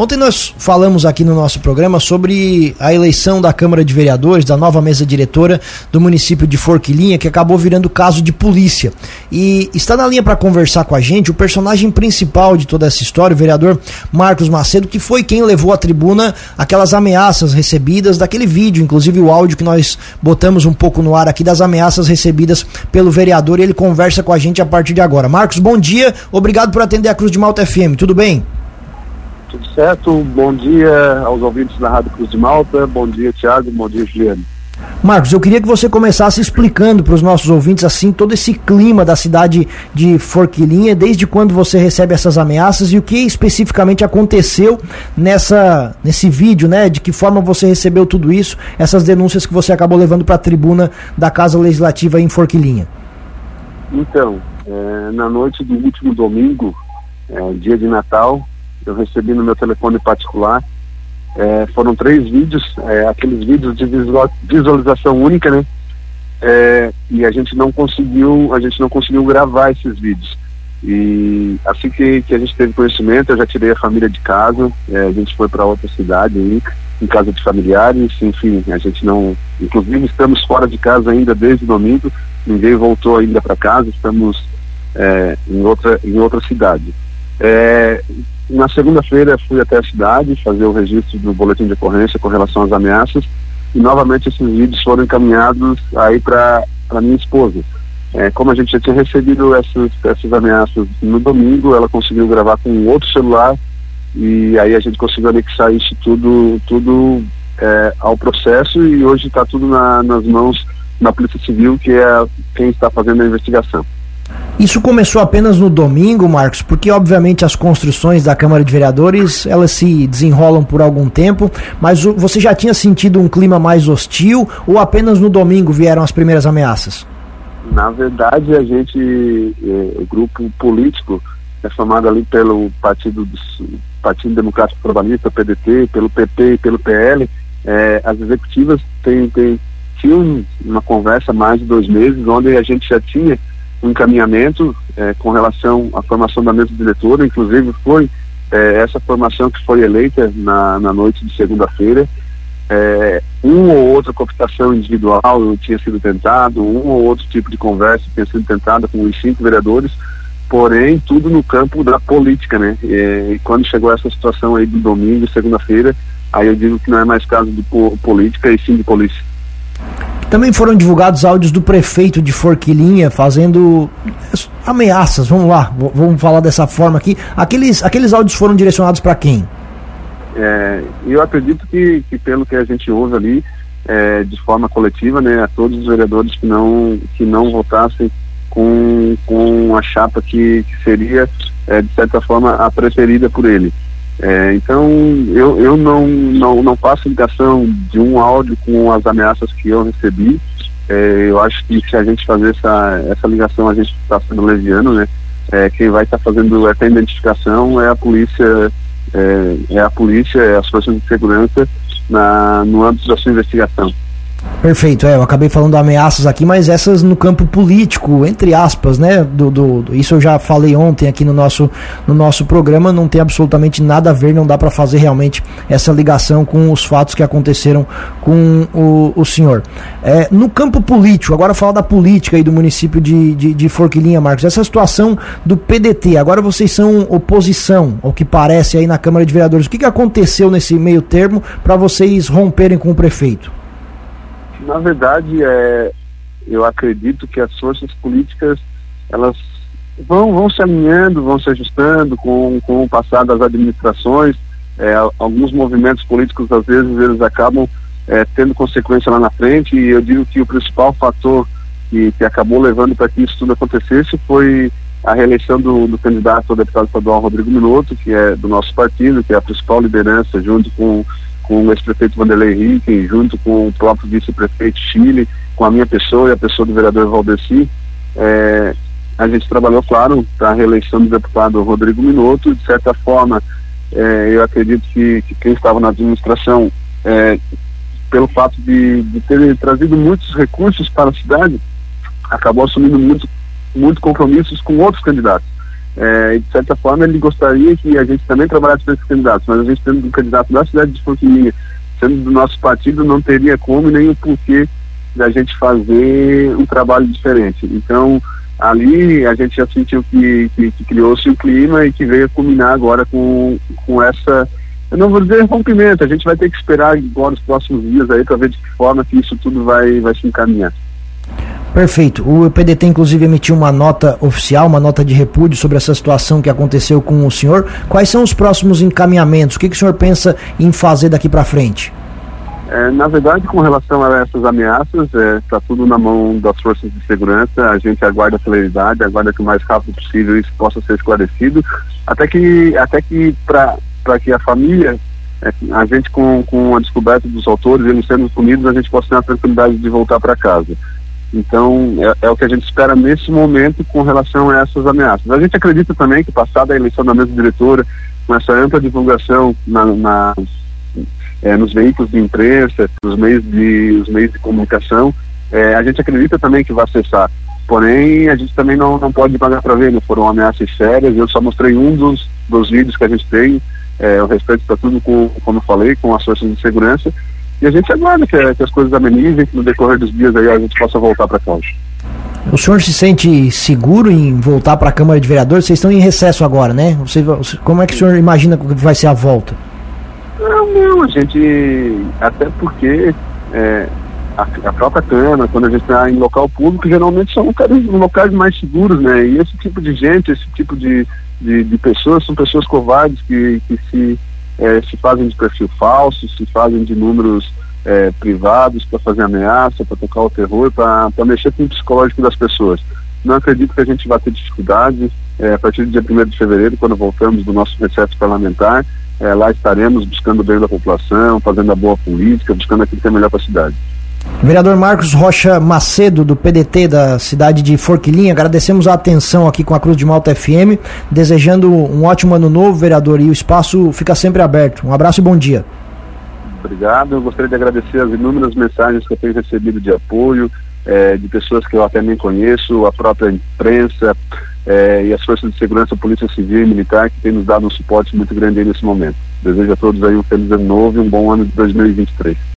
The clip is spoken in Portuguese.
Ontem nós falamos aqui no nosso programa sobre a eleição da Câmara de Vereadores, da nova mesa diretora do município de Forquilinha, que acabou virando caso de polícia. E está na linha para conversar com a gente o personagem principal de toda essa história, o vereador Marcos Macedo, que foi quem levou à tribuna aquelas ameaças recebidas daquele vídeo, inclusive o áudio que nós botamos um pouco no ar aqui das ameaças recebidas pelo vereador e ele conversa com a gente a partir de agora. Marcos, bom dia, obrigado por atender a Cruz de Malta FM, tudo bem? Tudo certo, bom dia aos ouvintes da Rádio Cruz de Malta, bom dia Tiago, bom dia Juliano. Marcos, eu queria que você começasse explicando para os nossos ouvintes assim todo esse clima da cidade de Forquilinha, desde quando você recebe essas ameaças e o que especificamente aconteceu nessa nesse vídeo, né? De que forma você recebeu tudo isso, essas denúncias que você acabou levando para a tribuna da Casa Legislativa em Forquilinha. Então, é, na noite do último domingo, é, dia de Natal, eu recebi no meu telefone particular. É, foram três vídeos, é, aqueles vídeos de visualização única, né? É, e a gente não conseguiu, a gente não conseguiu gravar esses vídeos. E assim que, que a gente teve conhecimento, eu já tirei a família de casa, é, a gente foi para outra cidade aí, em casa de familiares, enfim, a gente não, inclusive estamos fora de casa ainda desde domingo, ninguém voltou ainda para casa, estamos é, em outra em outra cidade. É, na segunda-feira fui até a cidade fazer o registro do boletim de ocorrência com relação às ameaças e novamente esses vídeos foram encaminhados aí para minha esposa. É, como a gente já tinha recebido essas, essas ameaças no domingo, ela conseguiu gravar com outro celular e aí a gente conseguiu anexar isso tudo, tudo é, ao processo e hoje está tudo na, nas mãos da Polícia Civil, que é quem está fazendo a investigação. Isso começou apenas no domingo, Marcos, porque obviamente as construções da Câmara de Vereadores elas se desenrolam por algum tempo, mas você já tinha sentido um clima mais hostil ou apenas no domingo vieram as primeiras ameaças? Na verdade, a gente, é, o grupo político é formado ali pelo Partido, Partido Democrático Trabalhista, PDT, pelo PP e pelo PL. É, as executivas têm, têm, tinham uma conversa há mais de dois meses, onde a gente já tinha um encaminhamento é, com relação à formação da mesa diretora, inclusive foi é, essa formação que foi eleita na, na noite de segunda-feira. É, ou outra cooptação individual tinha sido tentado, um ou outro tipo de conversa tinha sido tentada com os cinco vereadores, porém tudo no campo da política, né? E, quando chegou essa situação aí do domingo, segunda-feira, aí eu digo que não é mais caso de política e sim de polícia. Também foram divulgados áudios do prefeito de Forquilinha fazendo ameaças. Vamos lá, vamos falar dessa forma aqui. Aqueles, aqueles áudios foram direcionados para quem? É, eu acredito que, que, pelo que a gente ouve ali, é, de forma coletiva, né, a todos os vereadores que não, que não votassem com, com a chapa que, que seria, é, de certa forma, a preferida por ele. É, então, eu, eu não, não, não faço ligação de um áudio com as ameaças que eu recebi. É, eu acho que se a gente fazer essa, essa ligação, a gente está sendo leviano, né? É, quem vai estar tá fazendo essa identificação é a polícia, é, é a polícia, é as forças de segurança na, no âmbito da sua investigação. Perfeito, é, eu acabei falando ameaças aqui, mas essas no campo político, entre aspas, né? Do, do, isso eu já falei ontem aqui no nosso, no nosso programa, não tem absolutamente nada a ver, não dá para fazer realmente essa ligação com os fatos que aconteceram com o, o senhor. É, no campo político, agora falar da política aí do município de, de, de Forquilinha, Marcos, essa situação do PDT, agora vocês são oposição, ao que parece aí na Câmara de Vereadores, o que, que aconteceu nesse meio termo para vocês romperem com o prefeito? Na verdade, é, eu acredito que as forças políticas elas vão, vão se alinhando, vão se ajustando com, com o passar das administrações. É, alguns movimentos políticos, às vezes, eles acabam é, tendo consequência lá na frente, e eu digo que o principal fator que, que acabou levando para que isso tudo acontecesse foi a reeleição do, do candidato ao deputado estadual Rodrigo Minuto, que é do nosso partido, que é a principal liderança, junto com com o ex-prefeito Vanderlei Henrique, junto com o próprio vice-prefeito Chile, com a minha pessoa e a pessoa do vereador Valdeci, é, a gente trabalhou, claro, para a reeleição do deputado Rodrigo Minuto. De certa forma, é, eu acredito que, que, quem estava na administração, é, pelo fato de, de ter trazido muitos recursos para a cidade, acabou assumindo muito, muito compromissos com outros candidatos. É, de certa forma ele gostaria que a gente também trabalhasse com esses candidatos, mas a gente tendo um candidato da cidade de Forquilinha, sendo do nosso partido, não teria como nem o porquê da gente fazer um trabalho diferente. Então, ali a gente já sentiu que, que, que criou-se um clima e que veio a culminar agora com, com essa, eu não vou dizer rompimento, a gente vai ter que esperar agora os próximos dias aí para ver de que forma que isso tudo vai, vai se encaminhar. Perfeito. O PDT, inclusive, emitiu uma nota oficial, uma nota de repúdio sobre essa situação que aconteceu com o senhor. Quais são os próximos encaminhamentos? O que, que o senhor pensa em fazer daqui para frente? É, na verdade, com relação a essas ameaças, está é, tá tudo na mão das forças de segurança. A gente aguarda a celeridade, aguarda que o mais rápido possível isso possa ser esclarecido, até que, até que para que a família, é, a gente com, com a descoberta dos autores, eles sendo punidos, a gente possa ter a tranquilidade de voltar para casa. Então, é, é, o que a gente espera nesse momento com relação a essas ameaças. A gente acredita também que, passada a eleição da mesa diretora, com essa ampla divulgação na, na, é, nos veículos de imprensa, nos meios de, os meios de comunicação, é, a gente acredita também que vai cessar. Porém, a gente também não, não pode pagar para ver, foram ameaças sérias. Eu só mostrei um dos, dos vídeos que a gente tem. É, o restante está tudo, com, como eu falei, com as forças de segurança. E a gente aguarda que, que as coisas amenizem, que no decorrer dos dias aí a gente possa voltar para casa. O senhor se sente seguro em voltar para a Câmara de Vereadores? Vocês estão em recesso agora, né? Você, como é que o senhor imagina que vai ser a volta? Não, não, a gente. Até porque é, a, a, própria Câmara, quando a gente está em local público, geralmente são locais, locais mais seguros, né? E esse tipo de gente, esse tipo de, de, de pessoas, são pessoas covardes que, que se é, se fazem de perfil falso, se fazem de números é, privados para fazer ameaça, para tocar o terror, para mexer com o psicológico das pessoas. Não acredito que a gente vai ter dificuldades. É, a partir do dia 1 de fevereiro, quando voltamos do nosso recesso parlamentar, é, lá estaremos buscando o bem da população, fazendo a boa política, buscando aquilo que é melhor para a cidade. Vereador Marcos Rocha Macedo, do PDT da cidade de Forquilinha, agradecemos a atenção aqui com a Cruz de Malta FM, desejando um ótimo ano novo, vereador, e o espaço fica sempre aberto. Um abraço e bom dia. Obrigado, eu gostaria de agradecer as inúmeras mensagens que eu tenho recebido de apoio, é, de pessoas que eu até nem conheço, a própria imprensa é, e as forças de segurança, Polícia Civil e Militar, que têm nos dado um suporte muito grande nesse momento. Desejo a todos aí um feliz ano novo e um bom ano de 2023.